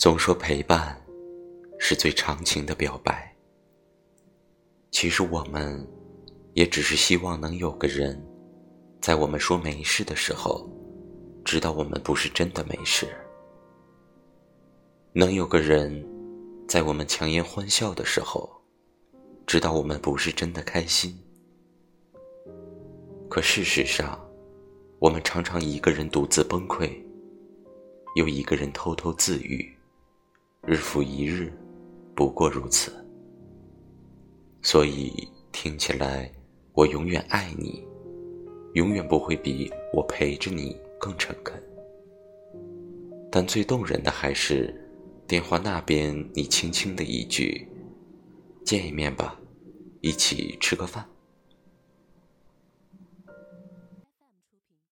总说陪伴是最长情的表白，其实我们也只是希望能有个人，在我们说没事的时候，知道我们不是真的没事；能有个人，在我们强颜欢笑的时候，知道我们不是真的开心。可事实上，我们常常一个人独自崩溃，又一个人偷偷自愈。日复一日，不过如此。所以听起来，我永远爱你，永远不会比我陪着你更诚恳。但最动人的还是电话那边你轻轻的一句：“见一面吧，一起吃个饭。”